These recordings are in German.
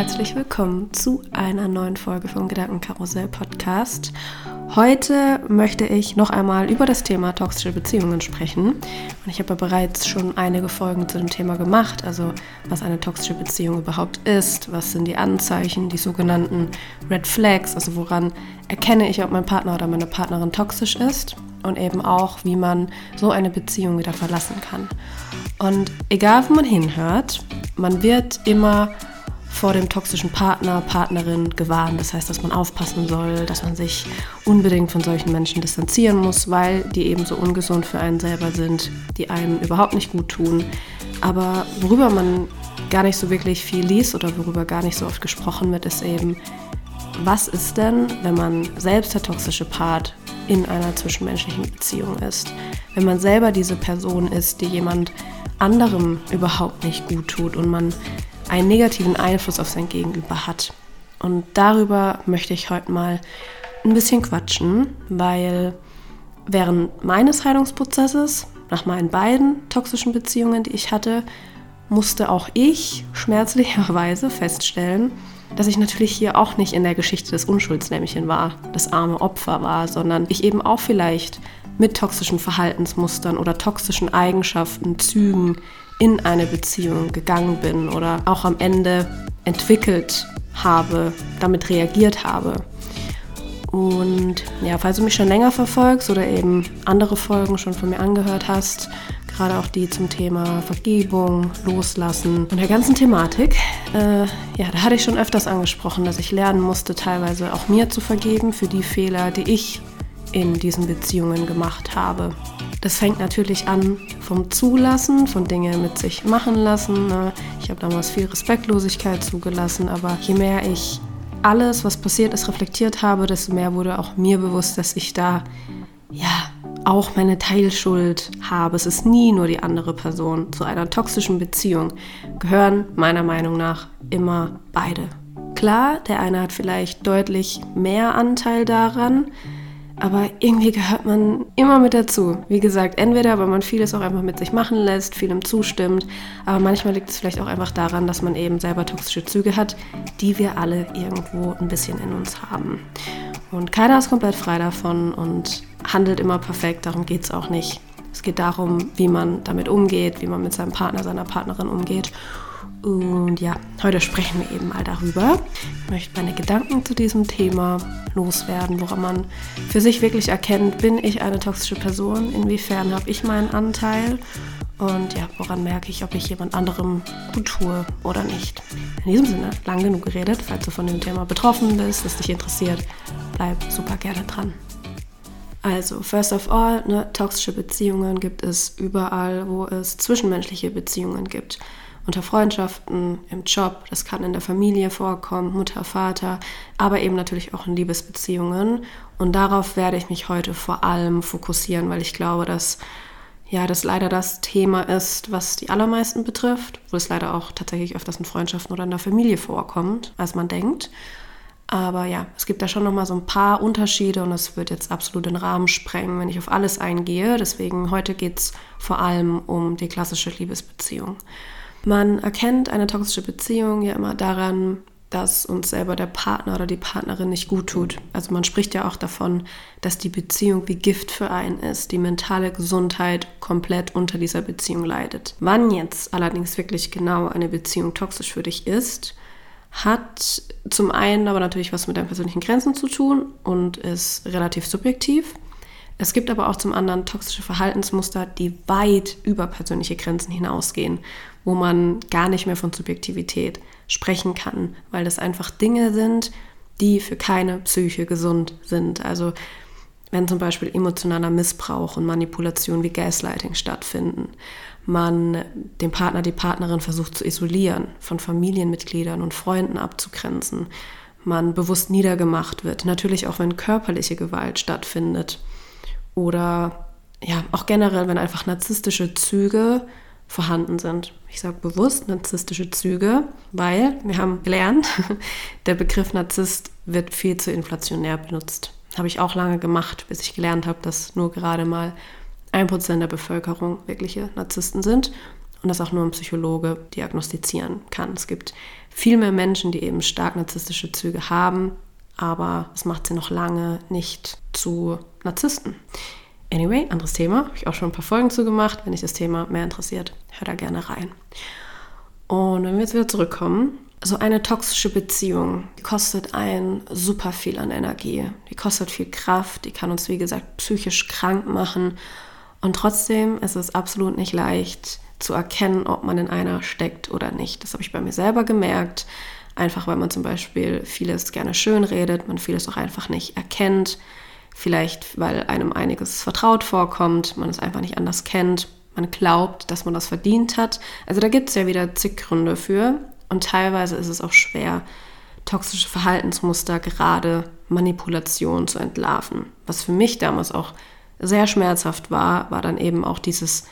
herzlich willkommen zu einer neuen Folge vom Gedankenkarussell Podcast. Heute möchte ich noch einmal über das Thema toxische Beziehungen sprechen. Und ich habe ja bereits schon einige Folgen zu dem Thema gemacht, also was eine toxische Beziehung überhaupt ist, was sind die Anzeichen, die sogenannten Red Flags, also woran erkenne ich, ob mein Partner oder meine Partnerin toxisch ist und eben auch, wie man so eine Beziehung wieder verlassen kann. Und egal, wo man hinhört, man wird immer vor dem toxischen Partner, Partnerin gewarnt. Das heißt, dass man aufpassen soll, dass man sich unbedingt von solchen Menschen distanzieren muss, weil die eben so ungesund für einen selber sind, die einem überhaupt nicht gut tun. Aber worüber man gar nicht so wirklich viel liest oder worüber gar nicht so oft gesprochen wird, ist eben, was ist denn, wenn man selbst der toxische Part in einer zwischenmenschlichen Beziehung ist? Wenn man selber diese Person ist, die jemand anderem überhaupt nicht gut tut und man einen negativen Einfluss auf sein Gegenüber hat. Und darüber möchte ich heute mal ein bisschen quatschen, weil während meines Heilungsprozesses, nach meinen beiden toxischen Beziehungen, die ich hatte, musste auch ich schmerzlicherweise feststellen, dass ich natürlich hier auch nicht in der Geschichte des Unschuldslämmchen war, das arme Opfer war, sondern ich eben auch vielleicht mit toxischen Verhaltensmustern oder toxischen Eigenschaften, Zügen in eine Beziehung gegangen bin oder auch am Ende entwickelt habe, damit reagiert habe. Und ja, falls du mich schon länger verfolgst oder eben andere Folgen schon von mir angehört hast, gerade auch die zum Thema Vergebung, Loslassen und der ganzen Thematik, äh, ja, da hatte ich schon öfters angesprochen, dass ich lernen musste, teilweise auch mir zu vergeben für die Fehler, die ich in diesen Beziehungen gemacht habe. Das fängt natürlich an vom Zulassen, von Dingen mit sich machen lassen. Ne? Ich habe damals viel Respektlosigkeit zugelassen, aber je mehr ich alles, was passiert ist, reflektiert habe, desto mehr wurde auch mir bewusst, dass ich da ja auch meine Teilschuld habe. Es ist nie nur die andere Person. Zu einer toxischen Beziehung gehören meiner Meinung nach immer beide. Klar, der eine hat vielleicht deutlich mehr Anteil daran, aber irgendwie gehört man immer mit dazu. Wie gesagt, entweder weil man vieles auch einfach mit sich machen lässt, vielem zustimmt, aber manchmal liegt es vielleicht auch einfach daran, dass man eben selber toxische Züge hat, die wir alle irgendwo ein bisschen in uns haben. Und keiner ist komplett frei davon und handelt immer perfekt, darum geht es auch nicht. Es geht darum, wie man damit umgeht, wie man mit seinem Partner, seiner Partnerin umgeht. Und ja, heute sprechen wir eben mal darüber. Ich möchte meine Gedanken zu diesem Thema loswerden, woran man für sich wirklich erkennt, bin ich eine toxische Person, inwiefern habe ich meinen Anteil und ja, woran merke ich, ob ich jemand anderem gut tue oder nicht. In diesem Sinne, lang genug geredet, falls du von dem Thema betroffen bist, es dich interessiert, bleib super gerne dran. Also, first of all, ne, toxische Beziehungen gibt es überall, wo es zwischenmenschliche Beziehungen gibt unter Freundschaften, im Job, das kann in der Familie vorkommen, Mutter, Vater, aber eben natürlich auch in Liebesbeziehungen. Und darauf werde ich mich heute vor allem fokussieren, weil ich glaube, dass ja, das leider das Thema ist, was die allermeisten betrifft, wo es leider auch tatsächlich öfters in Freundschaften oder in der Familie vorkommt, als man denkt. Aber ja, es gibt da schon noch mal so ein paar Unterschiede und es wird jetzt absolut den Rahmen sprengen, wenn ich auf alles eingehe. Deswegen heute geht es vor allem um die klassische Liebesbeziehung. Man erkennt eine toxische Beziehung ja immer daran, dass uns selber der Partner oder die Partnerin nicht gut tut. Also man spricht ja auch davon, dass die Beziehung wie Gift für einen ist, die mentale Gesundheit komplett unter dieser Beziehung leidet. Wann jetzt allerdings wirklich genau eine Beziehung toxisch für dich ist, hat zum einen aber natürlich was mit deinen persönlichen Grenzen zu tun und ist relativ subjektiv. Es gibt aber auch zum anderen toxische Verhaltensmuster, die weit über persönliche Grenzen hinausgehen, wo man gar nicht mehr von Subjektivität sprechen kann, weil das einfach Dinge sind, die für keine Psyche gesund sind. Also wenn zum Beispiel emotionaler Missbrauch und Manipulation wie Gaslighting stattfinden, man den Partner, die Partnerin versucht zu isolieren, von Familienmitgliedern und Freunden abzugrenzen, man bewusst niedergemacht wird, natürlich auch wenn körperliche Gewalt stattfindet oder ja, auch generell, wenn einfach narzisstische Züge vorhanden sind. Ich sage bewusst narzisstische Züge, weil wir haben gelernt, der Begriff Narzisst wird viel zu inflationär benutzt. Habe ich auch lange gemacht, bis ich gelernt habe, dass nur gerade mal ein Prozent der Bevölkerung wirkliche Narzissten sind. und das auch nur ein Psychologe diagnostizieren kann. Es gibt viel mehr Menschen, die eben stark narzisstische Züge haben, aber es macht sie noch lange nicht zu Narzissten. Anyway, anderes Thema, habe ich auch schon ein paar Folgen zu gemacht. Wenn dich das Thema mehr interessiert, hör da gerne rein. Und wenn wir jetzt wieder zurückkommen, so eine toxische Beziehung, die kostet einen super viel an Energie. Die kostet viel Kraft, die kann uns, wie gesagt, psychisch krank machen. Und trotzdem ist es absolut nicht leicht zu erkennen, ob man in einer steckt oder nicht. Das habe ich bei mir selber gemerkt. Einfach weil man zum Beispiel vieles gerne schön redet, man vieles auch einfach nicht erkennt. Vielleicht weil einem einiges vertraut vorkommt, man es einfach nicht anders kennt. Man glaubt, dass man das verdient hat. Also da gibt es ja wieder zig Gründe für. Und teilweise ist es auch schwer, toxische Verhaltensmuster, gerade Manipulation zu entlarven. Was für mich damals auch sehr schmerzhaft war, war dann eben auch dieses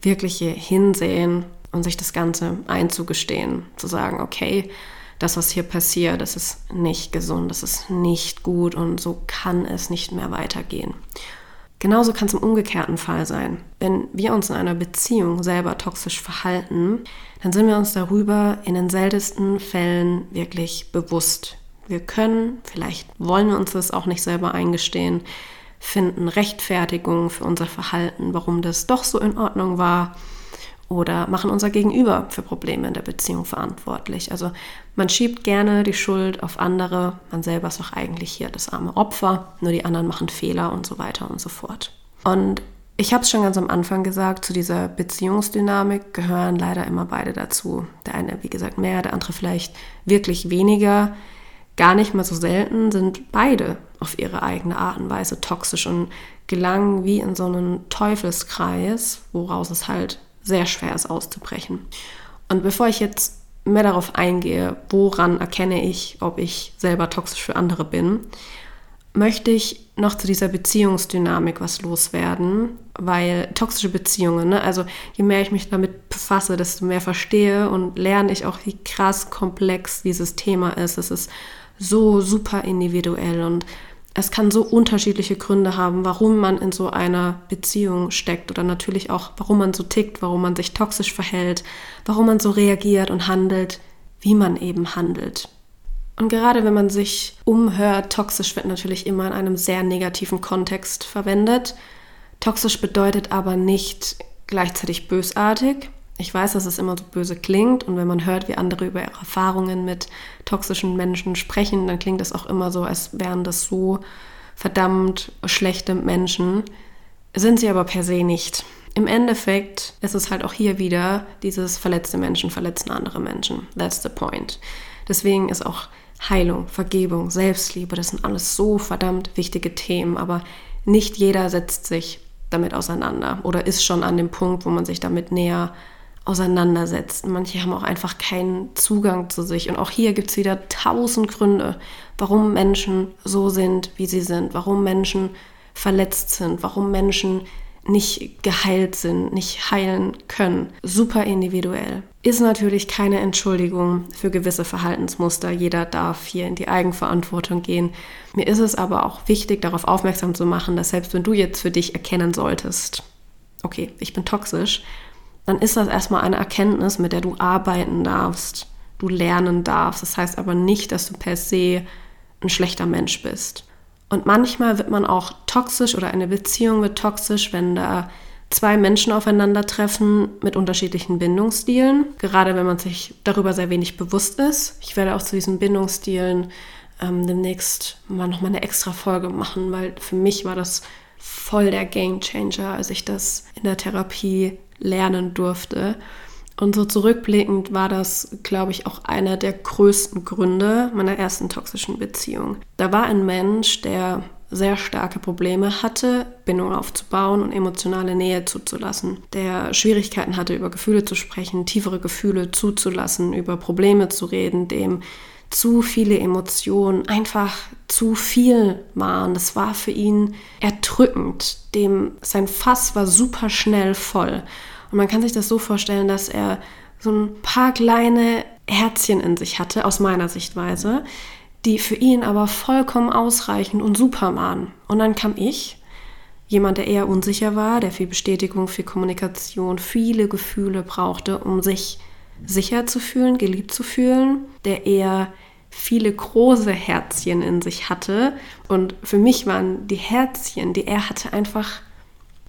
wirkliche Hinsehen und sich das Ganze einzugestehen, zu sagen, okay, das, was hier passiert, das ist nicht gesund, das ist nicht gut und so kann es nicht mehr weitergehen. Genauso kann es im umgekehrten Fall sein. Wenn wir uns in einer Beziehung selber toxisch verhalten, dann sind wir uns darüber in den seltensten Fällen wirklich bewusst. Wir können, vielleicht wollen wir uns das auch nicht selber eingestehen, finden Rechtfertigung für unser Verhalten, warum das doch so in Ordnung war oder machen unser Gegenüber für Probleme in der Beziehung verantwortlich. Also man schiebt gerne die Schuld auf andere, man selber ist doch eigentlich hier das arme Opfer, nur die anderen machen Fehler und so weiter und so fort. Und ich habe es schon ganz am Anfang gesagt, zu dieser Beziehungsdynamik gehören leider immer beide dazu. Der eine, wie gesagt, mehr, der andere vielleicht wirklich weniger. Gar nicht mal so selten sind beide auf ihre eigene Art und Weise toxisch und gelangen wie in so einen Teufelskreis, woraus es halt sehr schwer ist auszubrechen. Und bevor ich jetzt mehr darauf eingehe, woran erkenne ich, ob ich selber toxisch für andere bin, möchte ich noch zu dieser Beziehungsdynamik was loswerden, weil toxische Beziehungen, ne, also je mehr ich mich damit befasse, desto mehr verstehe und lerne ich auch, wie krass komplex dieses Thema ist. Es ist so super individuell und es kann so unterschiedliche Gründe haben, warum man in so einer Beziehung steckt oder natürlich auch, warum man so tickt, warum man sich toxisch verhält, warum man so reagiert und handelt, wie man eben handelt. Und gerade wenn man sich umhört, toxisch wird natürlich immer in einem sehr negativen Kontext verwendet. Toxisch bedeutet aber nicht gleichzeitig bösartig. Ich weiß, dass es immer so böse klingt und wenn man hört, wie andere über ihre Erfahrungen mit toxischen Menschen sprechen, dann klingt das auch immer so, als wären das so verdammt schlechte Menschen. Sind sie aber per se nicht. Im Endeffekt ist es halt auch hier wieder dieses verletzte Menschen verletzen andere Menschen. That's the point. Deswegen ist auch Heilung, Vergebung, Selbstliebe, das sind alles so verdammt wichtige Themen, aber nicht jeder setzt sich damit auseinander oder ist schon an dem Punkt, wo man sich damit näher auseinandersetzt. Manche haben auch einfach keinen Zugang zu sich. Und auch hier gibt es wieder tausend Gründe, warum Menschen so sind, wie sie sind, warum Menschen verletzt sind, warum Menschen nicht geheilt sind, nicht heilen können. Super individuell. Ist natürlich keine Entschuldigung für gewisse Verhaltensmuster. Jeder darf hier in die Eigenverantwortung gehen. Mir ist es aber auch wichtig, darauf aufmerksam zu machen, dass selbst wenn du jetzt für dich erkennen solltest, okay, ich bin toxisch, dann ist das erstmal eine Erkenntnis, mit der du arbeiten darfst, du lernen darfst. Das heißt aber nicht, dass du per se ein schlechter Mensch bist. Und manchmal wird man auch toxisch oder eine Beziehung wird toxisch, wenn da zwei Menschen aufeinandertreffen mit unterschiedlichen Bindungsstilen, gerade wenn man sich darüber sehr wenig bewusst ist. Ich werde auch zu diesen Bindungsstilen ähm, demnächst mal nochmal eine extra Folge machen, weil für mich war das voll der Game Changer, als ich das in der Therapie lernen durfte. Und so zurückblickend war das, glaube ich, auch einer der größten Gründe meiner ersten toxischen Beziehung. Da war ein Mensch, der sehr starke Probleme hatte, Bindung aufzubauen und emotionale Nähe zuzulassen, der Schwierigkeiten hatte, über Gefühle zu sprechen, tiefere Gefühle zuzulassen, über Probleme zu reden, dem zu viele Emotionen einfach zu viel waren. Das war für ihn erdrückend. Dem sein Fass war super schnell voll. Und man kann sich das so vorstellen, dass er so ein paar kleine Herzchen in sich hatte, aus meiner Sichtweise, die für ihn aber vollkommen ausreichend und super waren. Und dann kam ich, jemand, der eher unsicher war, der viel Bestätigung, viel Kommunikation, viele Gefühle brauchte, um sich sicher zu fühlen, geliebt zu fühlen, der eher viele große Herzchen in sich hatte. Und für mich waren die Herzchen, die er hatte, einfach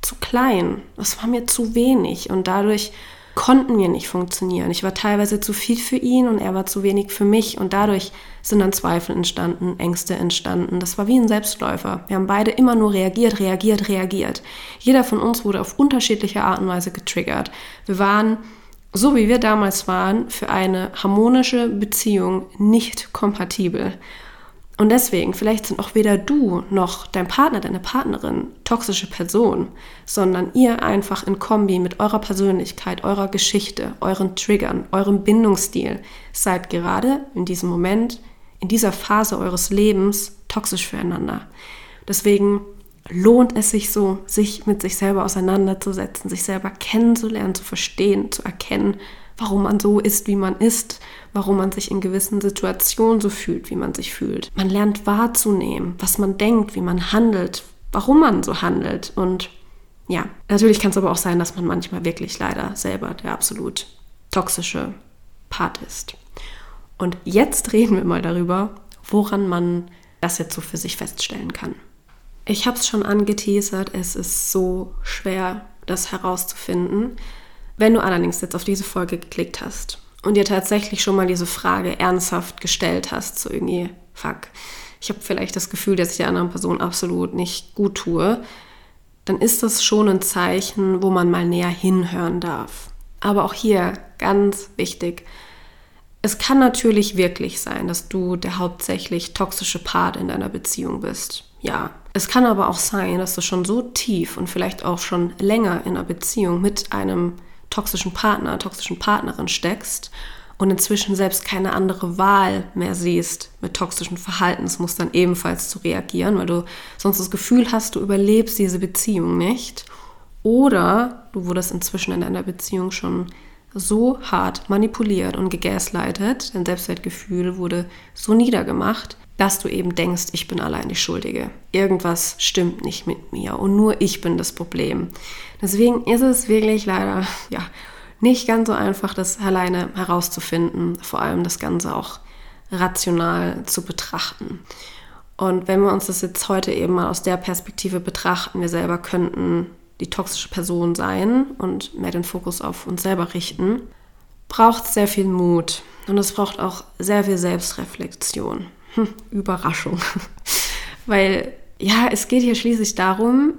zu klein. Das war mir zu wenig. Und dadurch konnten wir nicht funktionieren. Ich war teilweise zu viel für ihn und er war zu wenig für mich. Und dadurch sind dann Zweifel entstanden, Ängste entstanden. Das war wie ein Selbstläufer. Wir haben beide immer nur reagiert, reagiert, reagiert. Jeder von uns wurde auf unterschiedliche Art und Weise getriggert. Wir waren so wie wir damals waren, für eine harmonische Beziehung nicht kompatibel. Und deswegen, vielleicht sind auch weder du noch dein Partner, deine Partnerin toxische Person, sondern ihr einfach in Kombi mit eurer Persönlichkeit, eurer Geschichte, euren Triggern, eurem Bindungsstil seid gerade in diesem Moment, in dieser Phase eures Lebens toxisch füreinander. Deswegen lohnt es sich so, sich mit sich selber auseinanderzusetzen, sich selber kennenzulernen, zu verstehen, zu erkennen, warum man so ist, wie man ist, warum man sich in gewissen Situationen so fühlt, wie man sich fühlt. Man lernt wahrzunehmen, was man denkt, wie man handelt, warum man so handelt. Und ja, natürlich kann es aber auch sein, dass man manchmal wirklich leider selber der absolut toxische Part ist. Und jetzt reden wir mal darüber, woran man das jetzt so für sich feststellen kann. Ich habe es schon angeteasert, es ist so schwer, das herauszufinden. Wenn du allerdings jetzt auf diese Folge geklickt hast und dir tatsächlich schon mal diese Frage ernsthaft gestellt hast, so irgendwie, fuck, ich habe vielleicht das Gefühl, dass ich der anderen Person absolut nicht gut tue, dann ist das schon ein Zeichen, wo man mal näher hinhören darf. Aber auch hier ganz wichtig, es kann natürlich wirklich sein, dass du der hauptsächlich toxische Part in deiner Beziehung bist. Ja, es kann aber auch sein, dass du schon so tief und vielleicht auch schon länger in einer Beziehung mit einem toxischen Partner, toxischen Partnerin steckst und inzwischen selbst keine andere Wahl mehr siehst, mit toxischen Verhaltensmustern ebenfalls zu reagieren, weil du sonst das Gefühl hast, du überlebst diese Beziehung nicht. Oder du wurdest inzwischen in deiner Beziehung schon so hart manipuliert und gegaslightet, dein Selbstwertgefühl wurde so niedergemacht, dass du eben denkst, ich bin allein die Schuldige. Irgendwas stimmt nicht mit mir und nur ich bin das Problem. Deswegen ist es wirklich leider ja nicht ganz so einfach, das alleine herauszufinden, vor allem das Ganze auch rational zu betrachten. Und wenn wir uns das jetzt heute eben mal aus der Perspektive betrachten, wir selber könnten die toxische Person sein und mehr den Fokus auf uns selber richten, braucht sehr viel Mut und es braucht auch sehr viel Selbstreflexion. Hm, Überraschung. Weil ja, es geht hier schließlich darum,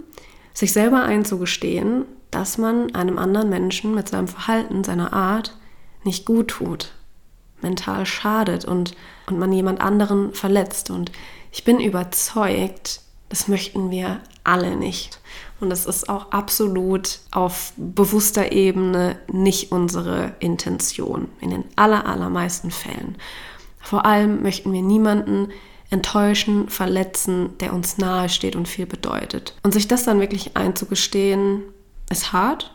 sich selber einzugestehen, dass man einem anderen Menschen mit seinem Verhalten, seiner Art nicht gut tut, mental schadet und, und man jemand anderen verletzt. Und ich bin überzeugt, das möchten wir alle nicht. Und es ist auch absolut auf bewusster Ebene nicht unsere Intention in den aller, allermeisten Fällen. Vor allem möchten wir niemanden enttäuschen, verletzen, der uns nahe steht und viel bedeutet. Und sich das dann wirklich einzugestehen, ist hart.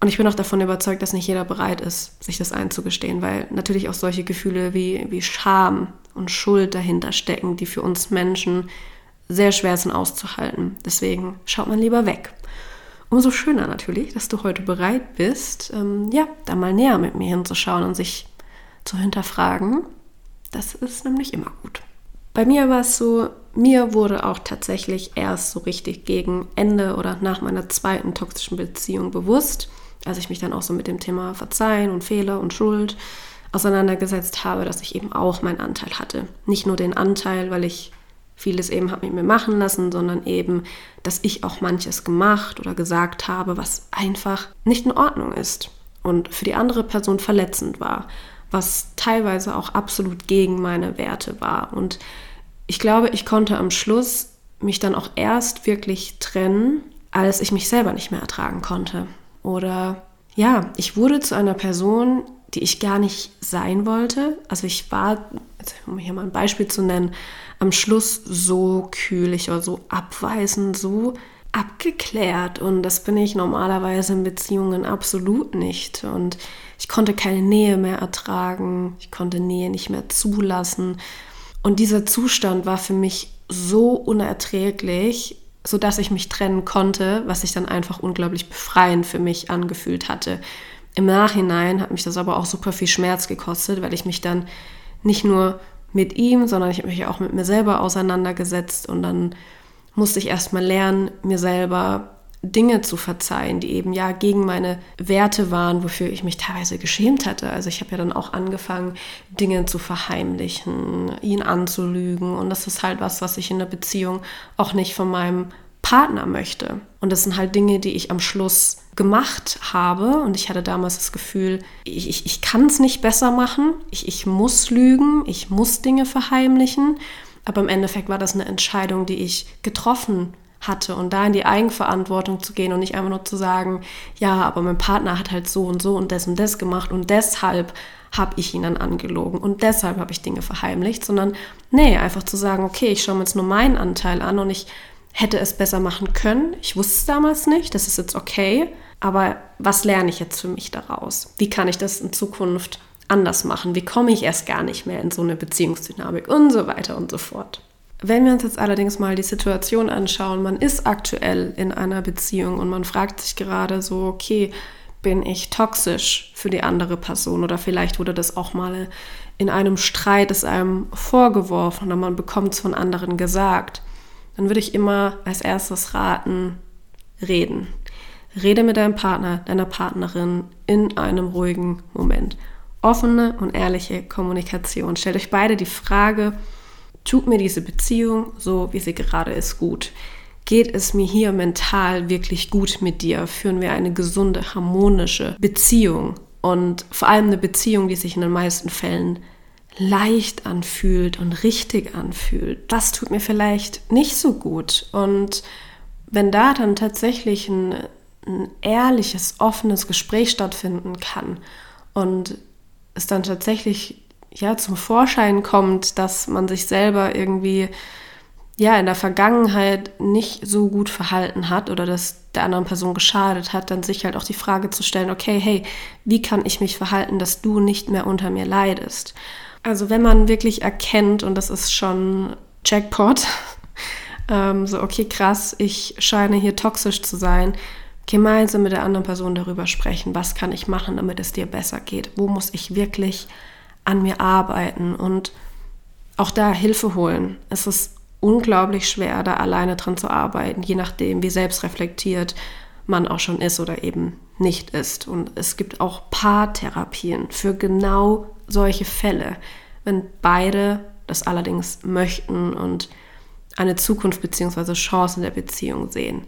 Und ich bin auch davon überzeugt, dass nicht jeder bereit ist, sich das einzugestehen, weil natürlich auch solche Gefühle wie, wie Scham und Schuld dahinter stecken, die für uns Menschen sehr schwer sind auszuhalten. Deswegen schaut man lieber weg. Umso schöner natürlich, dass du heute bereit bist, ähm, ja, da mal näher mit mir hinzuschauen und sich zu hinterfragen. Das ist nämlich immer gut. Bei mir war es so, mir wurde auch tatsächlich erst so richtig gegen Ende oder nach meiner zweiten toxischen Beziehung bewusst, als ich mich dann auch so mit dem Thema Verzeihen und Fehler und Schuld auseinandergesetzt habe, dass ich eben auch meinen Anteil hatte. Nicht nur den Anteil, weil ich vieles eben habe mit mir machen lassen, sondern eben, dass ich auch manches gemacht oder gesagt habe, was einfach nicht in Ordnung ist und für die andere Person verletzend war, was teilweise auch absolut gegen meine Werte war. Und ich glaube, ich konnte am Schluss mich dann auch erst wirklich trennen, als ich mich selber nicht mehr ertragen konnte. Oder ja, ich wurde zu einer Person, die ich gar nicht sein wollte. Also ich war, um hier mal ein Beispiel zu nennen, am Schluss so kühlig oder so abweisend, so abgeklärt. Und das bin ich normalerweise in Beziehungen absolut nicht. Und ich konnte keine Nähe mehr ertragen. Ich konnte Nähe nicht mehr zulassen. Und dieser Zustand war für mich so unerträglich, sodass ich mich trennen konnte, was sich dann einfach unglaublich befreiend für mich angefühlt hatte. Im Nachhinein hat mich das aber auch super viel Schmerz gekostet, weil ich mich dann nicht nur mit ihm, sondern ich habe mich auch mit mir selber auseinandergesetzt und dann musste ich erstmal lernen, mir selber Dinge zu verzeihen, die eben ja gegen meine Werte waren, wofür ich mich teilweise geschämt hatte. Also ich habe ja dann auch angefangen, Dinge zu verheimlichen, ihn anzulügen. Und das ist halt was, was ich in der Beziehung auch nicht von meinem Partner möchte. Und das sind halt Dinge, die ich am Schluss gemacht habe. Und ich hatte damals das Gefühl, ich, ich, ich kann es nicht besser machen. Ich, ich muss lügen, ich muss Dinge verheimlichen. Aber im Endeffekt war das eine Entscheidung, die ich getroffen hatte und da in die Eigenverantwortung zu gehen und nicht einfach nur zu sagen, ja, aber mein Partner hat halt so und so und das und das gemacht und deshalb habe ich ihn dann angelogen und deshalb habe ich Dinge verheimlicht, sondern nee, einfach zu sagen, okay, ich schaue mir jetzt nur meinen Anteil an und ich hätte es besser machen können. Ich wusste es damals nicht, das ist jetzt okay, aber was lerne ich jetzt für mich daraus? Wie kann ich das in Zukunft anders machen? Wie komme ich erst gar nicht mehr in so eine Beziehungsdynamik und so weiter und so fort? Wenn wir uns jetzt allerdings mal die Situation anschauen, man ist aktuell in einer Beziehung und man fragt sich gerade so, okay, bin ich toxisch für die andere Person oder vielleicht wurde das auch mal in einem Streit es einem vorgeworfen oder man bekommt es von anderen gesagt, dann würde ich immer als erstes raten, reden. Rede mit deinem Partner, deiner Partnerin in einem ruhigen Moment. Offene und ehrliche Kommunikation. Stellt euch beide die Frage, Tut mir diese Beziehung, so wie sie gerade ist, gut? Geht es mir hier mental wirklich gut mit dir? Führen wir eine gesunde, harmonische Beziehung? Und vor allem eine Beziehung, die sich in den meisten Fällen leicht anfühlt und richtig anfühlt. Das tut mir vielleicht nicht so gut. Und wenn da dann tatsächlich ein, ein ehrliches, offenes Gespräch stattfinden kann und es dann tatsächlich ja zum Vorschein kommt, dass man sich selber irgendwie ja in der Vergangenheit nicht so gut verhalten hat oder dass der anderen Person geschadet hat, dann sich halt auch die Frage zu stellen, okay, hey, wie kann ich mich verhalten, dass du nicht mehr unter mir leidest? Also wenn man wirklich erkennt, und das ist schon Jackpot, ähm, so, okay, krass, ich scheine hier toxisch zu sein, gemeinsam mit der anderen Person darüber sprechen, was kann ich machen, damit es dir besser geht? Wo muss ich wirklich an mir arbeiten und auch da Hilfe holen. Es ist unglaublich schwer, da alleine dran zu arbeiten, je nachdem, wie selbstreflektiert man auch schon ist oder eben nicht ist. Und es gibt auch Paartherapien für genau solche Fälle, wenn beide das allerdings möchten und eine Zukunft bzw. Chancen der Beziehung sehen.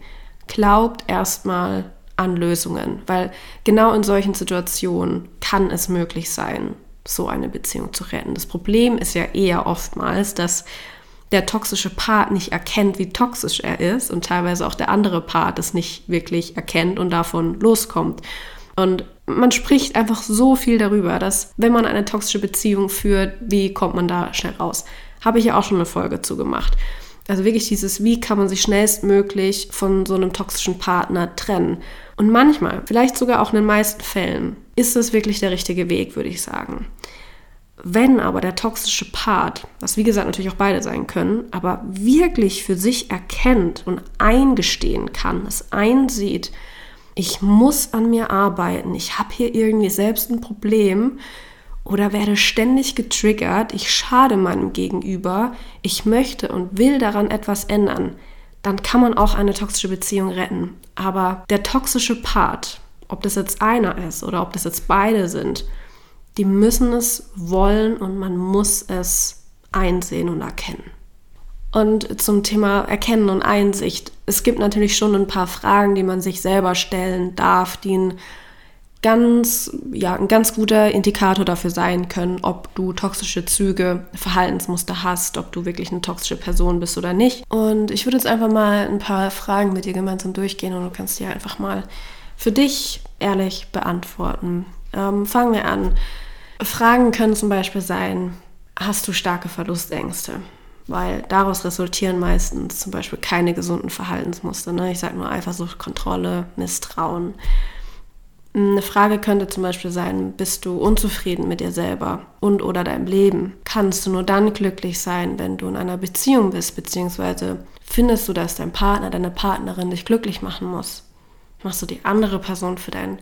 Glaubt erstmal an Lösungen, weil genau in solchen Situationen kann es möglich sein, so eine Beziehung zu retten. Das Problem ist ja eher oftmals, dass der toxische Part nicht erkennt, wie toxisch er ist und teilweise auch der andere Part es nicht wirklich erkennt und davon loskommt. Und man spricht einfach so viel darüber, dass wenn man eine toxische Beziehung führt, wie kommt man da schnell raus? Habe ich ja auch schon eine Folge zu gemacht. Also wirklich dieses, wie kann man sich schnellstmöglich von so einem toxischen Partner trennen? Und manchmal, vielleicht sogar auch in den meisten Fällen, ist es wirklich der richtige Weg, würde ich sagen. Wenn aber der toxische Part, was wie gesagt natürlich auch beide sein können, aber wirklich für sich erkennt und eingestehen kann, es einsieht, ich muss an mir arbeiten, ich habe hier irgendwie selbst ein Problem oder werde ständig getriggert, ich schade meinem Gegenüber, ich möchte und will daran etwas ändern, dann kann man auch eine toxische Beziehung retten. Aber der toxische Part, ob das jetzt einer ist oder ob das jetzt beide sind, die müssen es wollen und man muss es einsehen und erkennen. Und zum Thema Erkennen und Einsicht. Es gibt natürlich schon ein paar Fragen, die man sich selber stellen darf, die ein ganz, ja, ein ganz guter Indikator dafür sein können, ob du toxische Züge, Verhaltensmuster hast, ob du wirklich eine toxische Person bist oder nicht. Und ich würde jetzt einfach mal ein paar Fragen mit dir gemeinsam durchgehen und du kannst die einfach mal für dich ehrlich beantworten. Ähm, fangen wir an. Fragen können zum Beispiel sein, hast du starke Verlustängste? Weil daraus resultieren meistens zum Beispiel keine gesunden Verhaltensmuster. Ne? Ich sage nur Eifersucht, Kontrolle, Misstrauen. Eine Frage könnte zum Beispiel sein, bist du unzufrieden mit dir selber und oder deinem Leben? Kannst du nur dann glücklich sein, wenn du in einer Beziehung bist, beziehungsweise findest du, dass dein Partner, deine Partnerin dich glücklich machen muss? Machst du die andere Person für dein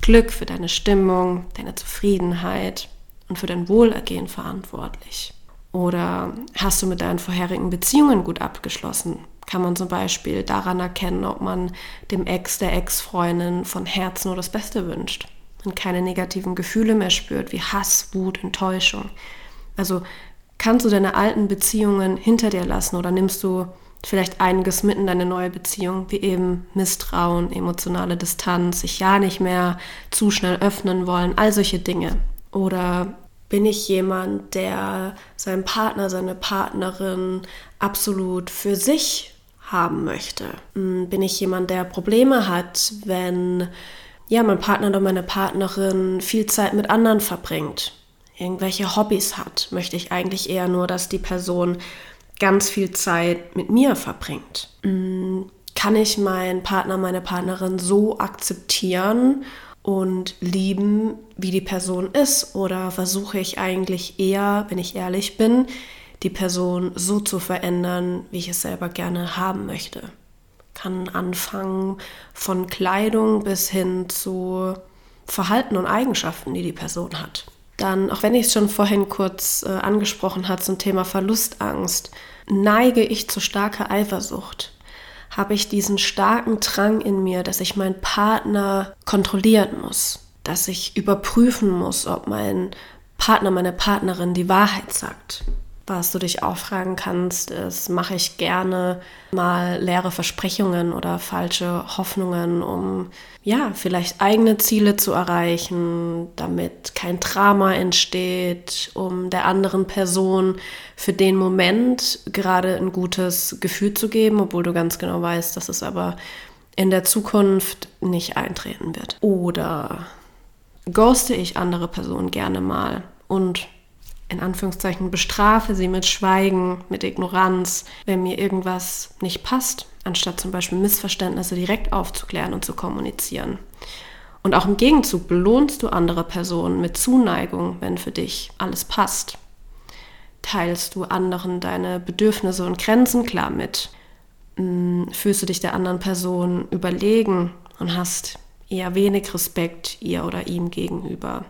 Glück, für deine Stimmung, deine Zufriedenheit und für dein Wohlergehen verantwortlich? Oder hast du mit deinen vorherigen Beziehungen gut abgeschlossen? Kann man zum Beispiel daran erkennen, ob man dem Ex, der Ex-Freundin von Herzen nur das Beste wünscht und keine negativen Gefühle mehr spürt, wie Hass, Wut, Enttäuschung. Also kannst du deine alten Beziehungen hinter dir lassen oder nimmst du vielleicht einiges mit in deine neue Beziehung, wie eben Misstrauen, emotionale Distanz, sich ja nicht mehr zu schnell öffnen wollen, all solche Dinge. Oder bin ich jemand, der seinen Partner, seine Partnerin absolut für sich haben möchte? Hm, bin ich jemand, der Probleme hat, wenn ja, mein Partner oder meine Partnerin viel Zeit mit anderen verbringt, irgendwelche Hobbys hat? Möchte ich eigentlich eher nur, dass die Person ganz viel Zeit mit mir verbringt? Hm, kann ich meinen Partner, meine Partnerin so akzeptieren und lieben, wie die Person ist? Oder versuche ich eigentlich eher, wenn ich ehrlich bin, die Person so zu verändern, wie ich es selber gerne haben möchte? Kann anfangen von Kleidung bis hin zu Verhalten und Eigenschaften, die die Person hat. Dann, auch wenn ich es schon vorhin kurz äh, angesprochen habe zum Thema Verlustangst, neige ich zu starker Eifersucht habe ich diesen starken Drang in mir, dass ich meinen Partner kontrollieren muss, dass ich überprüfen muss, ob mein Partner, meine Partnerin die Wahrheit sagt. Was du dich auch fragen kannst, ist, mache ich gerne mal leere Versprechungen oder falsche Hoffnungen, um ja, vielleicht eigene Ziele zu erreichen, damit kein Drama entsteht, um der anderen Person für den Moment gerade ein gutes Gefühl zu geben, obwohl du ganz genau weißt, dass es aber in der Zukunft nicht eintreten wird. Oder ghoste ich andere Personen gerne mal und in Anführungszeichen bestrafe sie mit Schweigen, mit Ignoranz, wenn mir irgendwas nicht passt, anstatt zum Beispiel Missverständnisse direkt aufzuklären und zu kommunizieren. Und auch im Gegenzug belohnst du andere Personen mit Zuneigung, wenn für dich alles passt. Teilst du anderen deine Bedürfnisse und Grenzen klar mit? Hm, fühlst du dich der anderen Person überlegen und hast eher wenig Respekt ihr oder ihm gegenüber?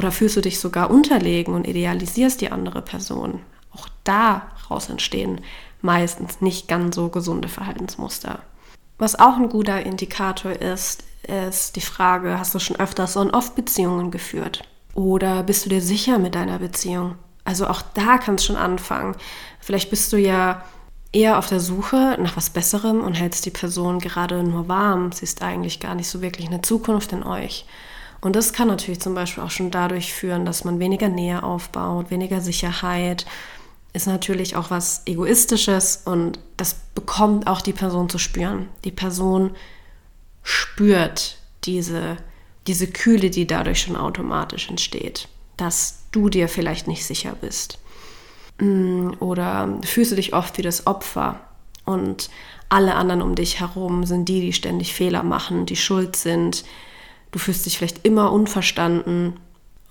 Oder fühlst du dich sogar unterlegen und idealisierst die andere Person? Auch daraus entstehen meistens nicht ganz so gesunde Verhaltensmuster. Was auch ein guter Indikator ist, ist die Frage, hast du schon öfters On-Off-Beziehungen geführt? Oder bist du dir sicher mit deiner Beziehung? Also auch da kannst du schon anfangen. Vielleicht bist du ja eher auf der Suche nach was Besserem und hältst die Person gerade nur warm, siehst eigentlich gar nicht so wirklich eine Zukunft in euch. Und das kann natürlich zum Beispiel auch schon dadurch führen, dass man weniger Nähe aufbaut, weniger Sicherheit. Ist natürlich auch was Egoistisches und das bekommt auch die Person zu spüren. Die Person spürt diese, diese Kühle, die dadurch schon automatisch entsteht, dass du dir vielleicht nicht sicher bist. Mm, oder fühlst du dich oft wie das Opfer und alle anderen um dich herum sind die, die ständig Fehler machen, die schuld sind, du fühlst dich vielleicht immer unverstanden.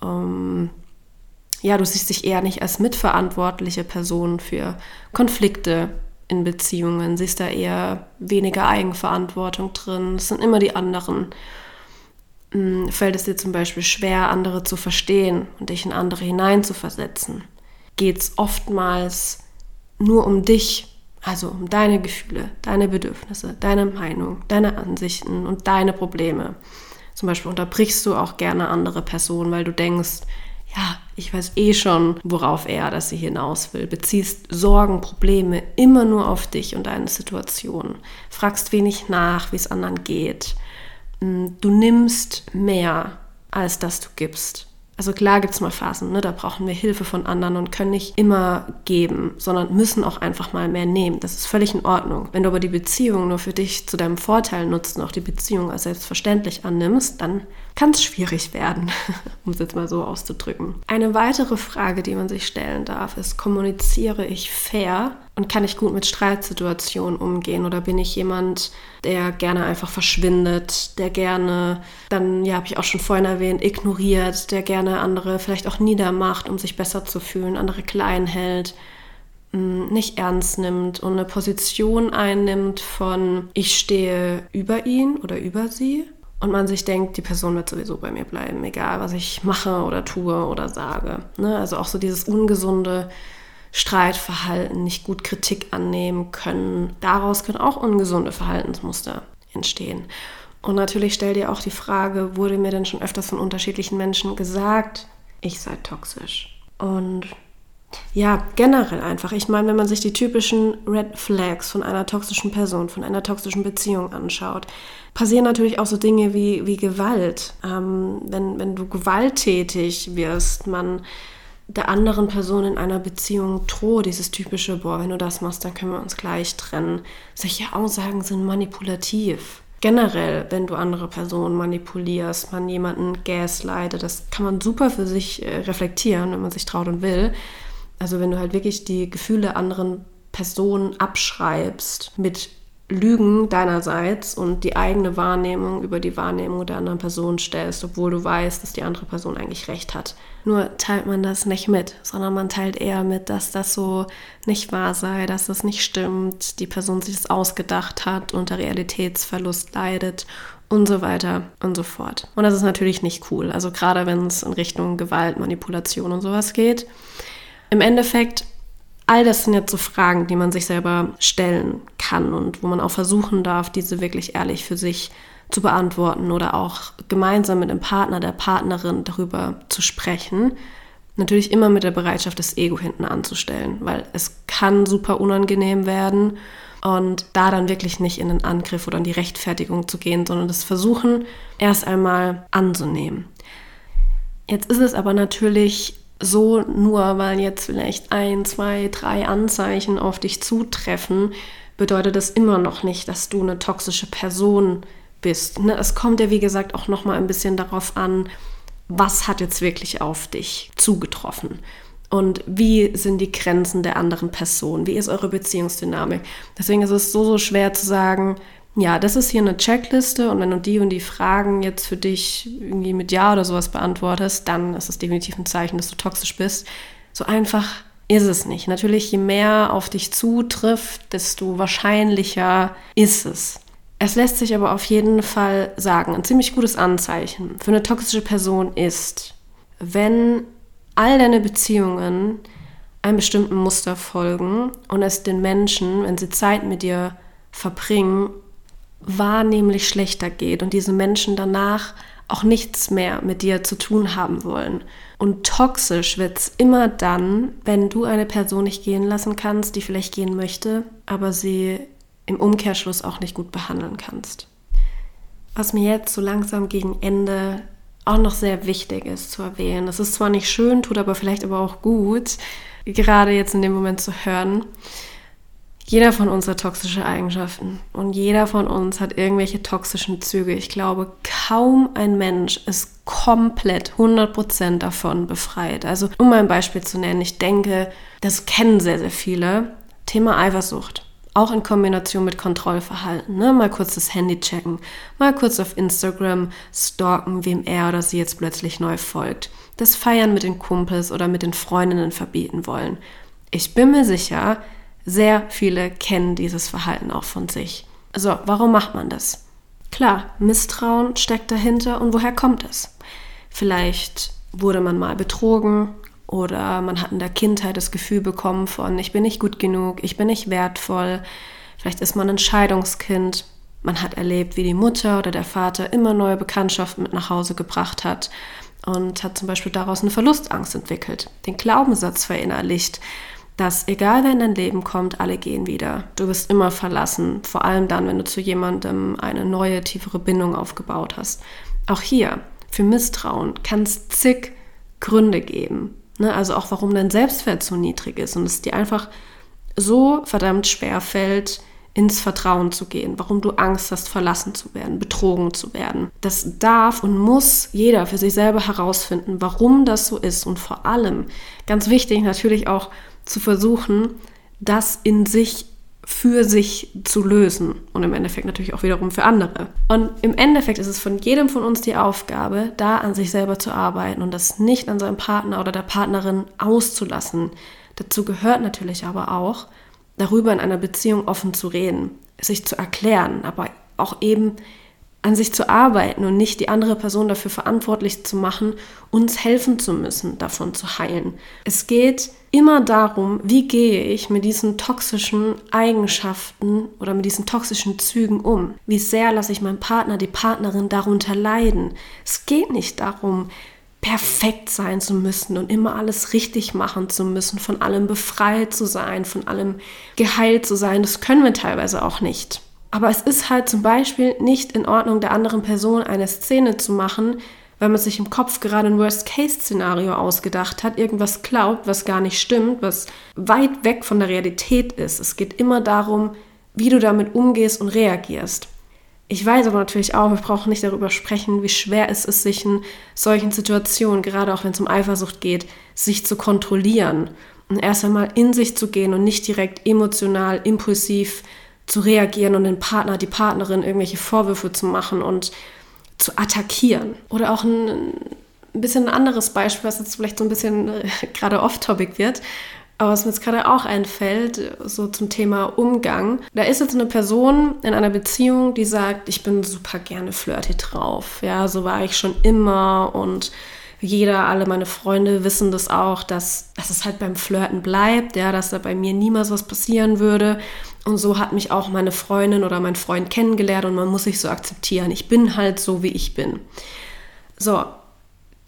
Ähm, ja, du siehst dich eher nicht als mitverantwortliche Person für Konflikte in Beziehungen, siehst da eher weniger Eigenverantwortung drin. Es sind immer die anderen. Ähm, fällt es dir zum Beispiel schwer, andere zu verstehen und dich in andere hineinzuversetzen? Geht es oftmals nur um dich, also um deine Gefühle, deine Bedürfnisse, deine Meinung, deine Ansichten und deine Probleme? Zum Beispiel unterbrichst du auch gerne andere Personen, weil du denkst, ja, ich weiß eh schon, worauf er, dass sie hinaus will. Beziehst Sorgen, Probleme immer nur auf dich und deine Situation. Fragst wenig nach, wie es anderen geht. Hm, du nimmst mehr, als dass du gibst. Also klar gibt es mal Phasen, ne? da brauchen wir Hilfe von anderen und können nicht immer geben, sondern müssen auch einfach mal mehr nehmen. Das ist völlig in Ordnung. Wenn du aber die Beziehung nur für dich zu deinem Vorteil nutzt und auch die Beziehung als selbstverständlich annimmst, dann kann es schwierig werden, um es jetzt mal so auszudrücken. Eine weitere Frage, die man sich stellen darf, ist, kommuniziere ich fair Und kann ich gut mit Streitsituationen umgehen? Oder bin ich jemand, der gerne einfach verschwindet, der gerne, dann, ja, habe ich auch schon vorhin erwähnt, ignoriert, der gerne andere vielleicht auch niedermacht, um sich besser zu fühlen, andere klein hält, mm, nicht ernst nimmt und eine Position einnimmt von, ich stehe über ihn oder über sie und man sich denkt, die Person wird sowieso bei mir bleiben, egal was ich mache oder tue oder sage. Ne? Also auch so dieses ungesunde Streitverhalten, nicht gut Kritik annehmen können. Daraus können auch ungesunde Verhaltensmuster entstehen. Und natürlich stell dir auch die Frage, wurde mir denn schon öfters von unterschiedlichen Menschen gesagt, ich sei toxisch? Und ja, generell einfach. Ich meine, wenn man sich die typischen Red Flags von einer toxischen Person, von einer toxischen Beziehung anschaut, passieren natürlich auch so Dinge wie, wie Gewalt. Ähm, wenn, wenn du gewalttätig wirst, man der anderen Person in einer Beziehung droht, dieses typische, boah, wenn du das machst, dann können wir uns gleich trennen. Solche Aussagen sind manipulativ. Generell, wenn du andere Personen manipulierst, man jemanden gaslightet, das kann man super für sich äh, reflektieren, wenn man sich traut und will. Also wenn du halt wirklich die Gefühle anderen Personen abschreibst mit Lügen deinerseits und die eigene Wahrnehmung über die Wahrnehmung der anderen Person stellst, obwohl du weißt, dass die andere Person eigentlich recht hat. Nur teilt man das nicht mit, sondern man teilt eher mit, dass das so nicht wahr sei, dass das nicht stimmt, die Person sich das ausgedacht hat, unter Realitätsverlust leidet und so weiter und so fort. Und das ist natürlich nicht cool. Also gerade wenn es in Richtung Gewalt, Manipulation und sowas geht. Im Endeffekt All das sind jetzt so Fragen, die man sich selber stellen kann und wo man auch versuchen darf, diese wirklich ehrlich für sich zu beantworten oder auch gemeinsam mit dem Partner, der Partnerin darüber zu sprechen. Natürlich immer mit der Bereitschaft, das Ego hinten anzustellen, weil es kann super unangenehm werden und da dann wirklich nicht in den Angriff oder in die Rechtfertigung zu gehen, sondern das Versuchen erst einmal anzunehmen. Jetzt ist es aber natürlich so nur, weil jetzt vielleicht ein, zwei, drei Anzeichen auf dich zutreffen, bedeutet das immer noch nicht, dass du eine toxische Person bist. Ne? Es kommt ja, wie gesagt, auch noch mal ein bisschen darauf an, was hat jetzt wirklich auf dich zugetroffen und wie sind die Grenzen der anderen Person, wie ist eure Beziehungsdynamik. Deswegen ist es so, so schwer zu sagen, ja, das ist hier eine Checkliste und wenn du die und die Fragen jetzt für dich irgendwie mit Ja oder sowas beantwortest, dann ist es definitiv ein Zeichen, dass du toxisch bist. So einfach ist es nicht. Natürlich, je mehr auf dich zutrifft, desto wahrscheinlicher ist es. Es lässt sich aber auf jeden Fall sagen, ein ziemlich gutes Anzeichen für eine toxische Person ist, wenn all deine Beziehungen einem bestimmten Muster folgen und es den Menschen, wenn sie Zeit mit dir verbringen, wahrnehmlich schlechter geht und diese Menschen danach auch nichts mehr mit dir zu tun haben wollen. Und toxisch wird es immer dann, wenn du eine Person nicht gehen lassen kannst, die vielleicht gehen möchte, aber sie im Umkehrschluss auch nicht gut behandeln kannst. Was mir jetzt so langsam gegen Ende auch noch sehr wichtig ist zu erwähnen. Das ist zwar nicht schön, tut aber vielleicht aber auch gut, gerade jetzt in dem Moment zu hören. Jeder von uns hat toxische Eigenschaften und jeder von uns hat irgendwelche toxischen Züge. Ich glaube, kaum ein Mensch ist komplett 100% davon befreit. Also, um ein Beispiel zu nennen, ich denke, das kennen sehr, sehr viele. Thema Eifersucht. Auch in Kombination mit Kontrollverhalten. Ne? Mal kurz das Handy checken, mal kurz auf Instagram stalken, wem er oder sie jetzt plötzlich neu folgt. Das Feiern mit den Kumpels oder mit den Freundinnen verbieten wollen. Ich bin mir sicher, sehr viele kennen dieses Verhalten auch von sich. So, warum macht man das? Klar, Misstrauen steckt dahinter und woher kommt es? Vielleicht wurde man mal betrogen oder man hat in der Kindheit das Gefühl bekommen von, ich bin nicht gut genug, ich bin nicht wertvoll. Vielleicht ist man ein Scheidungskind. Man hat erlebt, wie die Mutter oder der Vater immer neue Bekanntschaften mit nach Hause gebracht hat und hat zum Beispiel daraus eine Verlustangst entwickelt, den Glaubenssatz verinnerlicht, dass egal wer in dein Leben kommt, alle gehen wieder. Du wirst immer verlassen, vor allem dann, wenn du zu jemandem eine neue, tiefere Bindung aufgebaut hast. Auch hier, für Misstrauen kann es zig Gründe geben. Ne? Also auch, warum dein Selbstwert so niedrig ist und es dir einfach so verdammt schwer fällt, ins Vertrauen zu gehen, warum du Angst hast, verlassen zu werden, betrogen zu werden. Das darf und muss jeder für sich selber herausfinden, warum das so ist und vor allem, ganz wichtig natürlich auch, zu versuchen, das in sich für sich zu lösen und im Endeffekt natürlich auch wiederum für andere. Und im Endeffekt ist es von jedem von uns die Aufgabe, da an sich selber zu arbeiten und das nicht an seinem Partner oder der Partnerin auszulassen. Dazu gehört natürlich aber auch, darüber in einer Beziehung offen zu reden, sich zu erklären, aber auch eben an sich zu arbeiten und nicht die andere Person dafür verantwortlich zu machen, uns helfen zu müssen, davon zu heilen. Es geht immer darum, wie gehe ich mit diesen toxischen Eigenschaften oder mit diesen toxischen Zügen um? Wie sehr lasse ich meinen Partner, die Partnerin darunter leiden? Es geht nicht darum, perfekt sein zu müssen und immer alles richtig machen zu müssen, von allem befreit zu sein, von allem geheilt zu sein. Das können wir teilweise auch nicht. Aber es ist halt zum Beispiel nicht in Ordnung, der anderen Person eine Szene zu machen, weil man sich im Kopf gerade ein Worst-Case-Szenario ausgedacht hat, irgendwas glaubt, was gar nicht stimmt, was weit weg von der Realität ist. Es geht immer darum, wie du damit umgehst und reagierst. Ich weiß aber natürlich auch, wir brauchen nicht darüber sprechen, wie schwer es ist, sich in solchen Situationen, gerade auch wenn es um Eifersucht geht, sich zu kontrollieren und erst einmal in sich zu gehen und nicht direkt emotional, impulsiv zu reagieren und den Partner, die Partnerin irgendwelche Vorwürfe zu machen und zu attackieren. Oder auch ein, ein bisschen ein anderes Beispiel, was jetzt vielleicht so ein bisschen äh, gerade off-topic wird, aber was mir jetzt gerade auch einfällt, so zum Thema Umgang. Da ist jetzt eine Person in einer Beziehung, die sagt, ich bin super gerne flirty drauf. Ja, so war ich schon immer und jeder, alle meine Freunde wissen das auch, dass, dass es halt beim Flirten bleibt, ja, dass da bei mir niemals was passieren würde. Und so hat mich auch meine Freundin oder mein Freund kennengelernt und man muss sich so akzeptieren. Ich bin halt so, wie ich bin. So,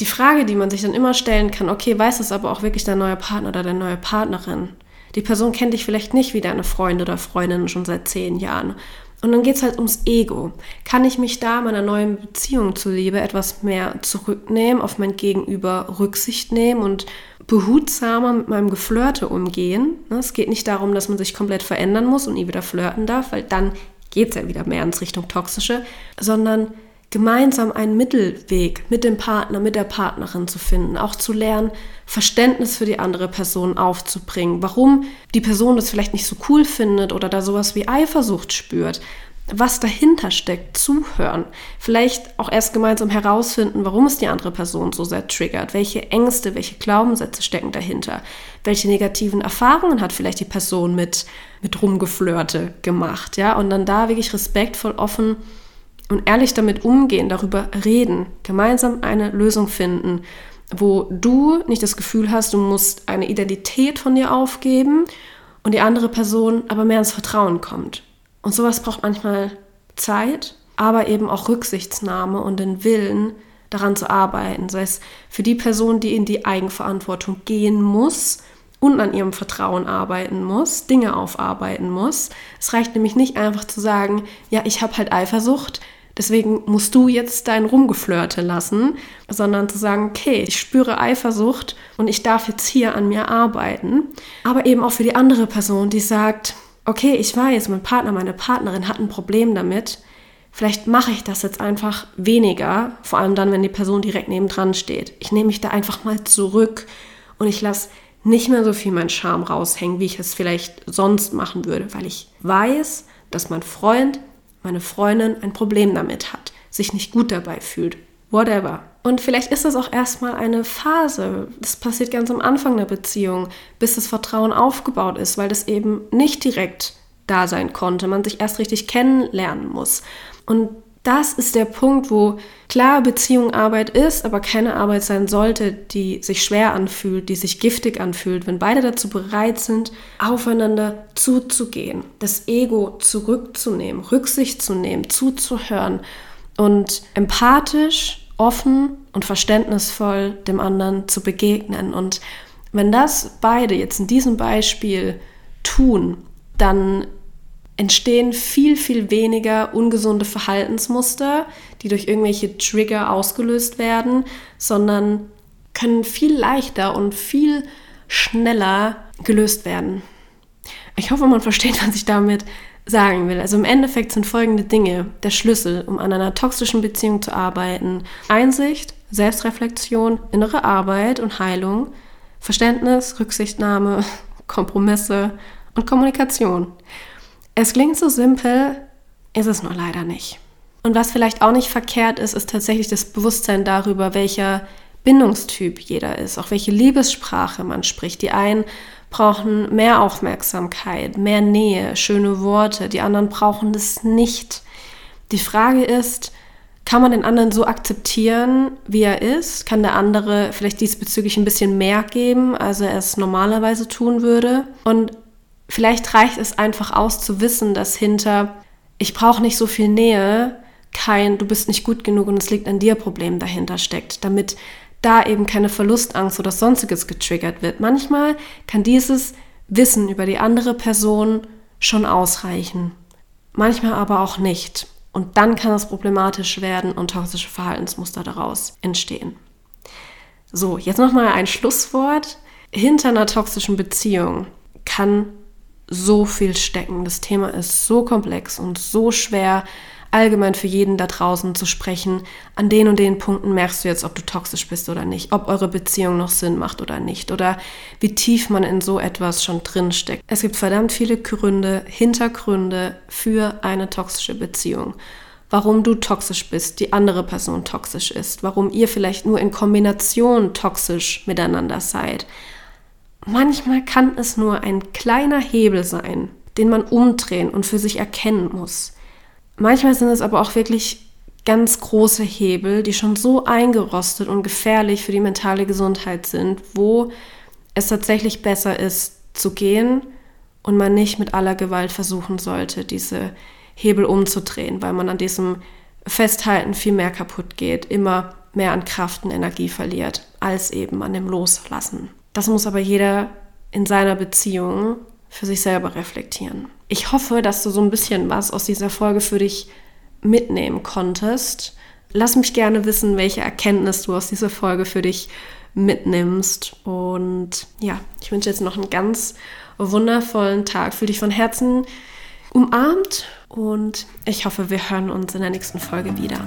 die Frage, die man sich dann immer stellen kann, okay, weiß es aber auch wirklich dein neuer Partner oder deine neue Partnerin? Die Person kennt dich vielleicht nicht wie deine Freund oder Freundin schon seit zehn Jahren. Und dann geht es halt ums Ego. Kann ich mich da meiner neuen Beziehung zuliebe etwas mehr zurücknehmen, auf mein Gegenüber Rücksicht nehmen und behutsamer mit meinem Geflirte umgehen. Ne, es geht nicht darum, dass man sich komplett verändern muss und nie wieder flirten darf, weil dann geht es ja wieder mehr ins Richtung Toxische, sondern gemeinsam einen Mittelweg mit dem Partner, mit der Partnerin zu finden, auch zu lernen, Verständnis für die andere Person aufzubringen, warum die Person das vielleicht nicht so cool findet oder da sowas wie Eifersucht spürt, was dahinter steckt, zuhören. Vielleicht auch erst gemeinsam herausfinden, warum es die andere Person so sehr triggert, welche Ängste, welche Glaubenssätze stecken dahinter, welche negativen Erfahrungen hat vielleicht die Person mit, mit Rumgeflirte gemacht, ja, und dann da wirklich respektvoll, offen und ehrlich damit umgehen, darüber reden, gemeinsam eine Lösung finden, wo du nicht das Gefühl hast, du musst eine Identität von dir aufgeben und die andere Person aber mehr ins Vertrauen kommt. Und sowas braucht manchmal Zeit, aber eben auch Rücksichtsnahme und den Willen, daran zu arbeiten. Sei es für die Person, die in die Eigenverantwortung gehen muss und an ihrem Vertrauen arbeiten muss, Dinge aufarbeiten muss. Es reicht nämlich nicht einfach zu sagen, ja, ich habe halt Eifersucht, deswegen musst du jetzt dein Rumgeflirte lassen, sondern zu sagen, okay, ich spüre Eifersucht und ich darf jetzt hier an mir arbeiten. Aber eben auch für die andere Person, die sagt, okay, ich weiß, mein Partner, meine Partnerin hat ein Problem damit. Vielleicht mache ich das jetzt einfach weniger, vor allem dann, wenn die Person direkt nebendran steht. Ich nehme mich da einfach mal zurück und ich lasse nicht mehr so viel meinen Charme raushängen, wie ich es vielleicht sonst machen würde, weil ich weiß, dass mein Freund, meine Freundin ein Problem damit hat, sich nicht gut dabei fühlt. Whatever. Und vielleicht ist das auch erstmal eine Phase. Das passiert ganz am Anfang der Beziehung, bis das Vertrauen aufgebaut ist, weil das eben nicht direkt da sein konnte, man sich erst richtig kennenlernen muss. Und das ist der Punkt, wo klar Beziehung Arbeit ist, aber keine Arbeit sein sollte, die sich schwer anfühlt, die sich giftig anfühlt, wenn beide dazu bereit sind, aufeinander zuzugehen, das Ego zurückzunehmen, Rücksicht zu nehmen, zuzuhören und empathisch offen und verständnisvoll dem anderen zu begegnen. Und wenn das beide jetzt in diesem Beispiel tun, dann entstehen viel, viel weniger ungesunde Verhaltensmuster, die durch irgendwelche Trigger ausgelöst werden, sondern können viel leichter und viel schneller gelöst werden. Ich hoffe, man versteht, was ich damit sagen will. Also im Endeffekt sind folgende Dinge der Schlüssel, um an einer toxischen Beziehung zu arbeiten. Einsicht, Selbstreflexion, innere Arbeit und Heilung, Verständnis, Rücksichtnahme, Kompromisse und Kommunikation. Es klingt so simpel, ist es nur leider nicht. Und was vielleicht auch nicht verkehrt ist, ist tatsächlich das Bewusstsein darüber, welcher Bindungstyp jeder ist, auch welche Liebessprache man spricht. Die einen brauchen mehr Aufmerksamkeit, mehr Nähe, schöne Worte, die anderen brauchen das nicht. Die Frage ist, kann man den anderen so akzeptieren, wie er ist? Kann der andere vielleicht diesbezüglich ein bisschen mehr geben, als er es normalerweise tun würde? Und vielleicht reicht es einfach aus zu wissen, dass hinter ich brauche nicht so viel Nähe kein du bist nicht gut genug und es liegt an dir Problem dahinter steckt, damit da eben keine Verlustangst oder sonstiges getriggert wird. Manchmal kann dieses Wissen über die andere Person schon ausreichen, manchmal aber auch nicht. Und dann kann es problematisch werden und toxische Verhaltensmuster daraus entstehen. So, jetzt nochmal ein Schlusswort. Hinter einer toxischen Beziehung kann so viel stecken. Das Thema ist so komplex und so schwer allgemein für jeden da draußen zu sprechen. An den und den Punkten merkst du jetzt, ob du toxisch bist oder nicht, ob eure Beziehung noch Sinn macht oder nicht oder wie tief man in so etwas schon drin steckt. Es gibt verdammt viele Gründe, Hintergründe für eine toxische Beziehung. Warum du toxisch bist, die andere Person toxisch ist, warum ihr vielleicht nur in Kombination toxisch miteinander seid. Manchmal kann es nur ein kleiner Hebel sein, den man umdrehen und für sich erkennen muss. Manchmal sind es aber auch wirklich ganz große Hebel, die schon so eingerostet und gefährlich für die mentale Gesundheit sind, wo es tatsächlich besser ist zu gehen und man nicht mit aller Gewalt versuchen sollte, diese Hebel umzudrehen, weil man an diesem Festhalten viel mehr kaputt geht, immer mehr an Kraft und Energie verliert, als eben an dem Loslassen. Das muss aber jeder in seiner Beziehung für sich selber reflektieren. Ich hoffe, dass du so ein bisschen was aus dieser Folge für dich mitnehmen konntest. Lass mich gerne wissen, welche Erkenntnis du aus dieser Folge für dich mitnimmst. Und ja, ich wünsche jetzt noch einen ganz wundervollen Tag. Fühl dich von Herzen umarmt und ich hoffe, wir hören uns in der nächsten Folge wieder.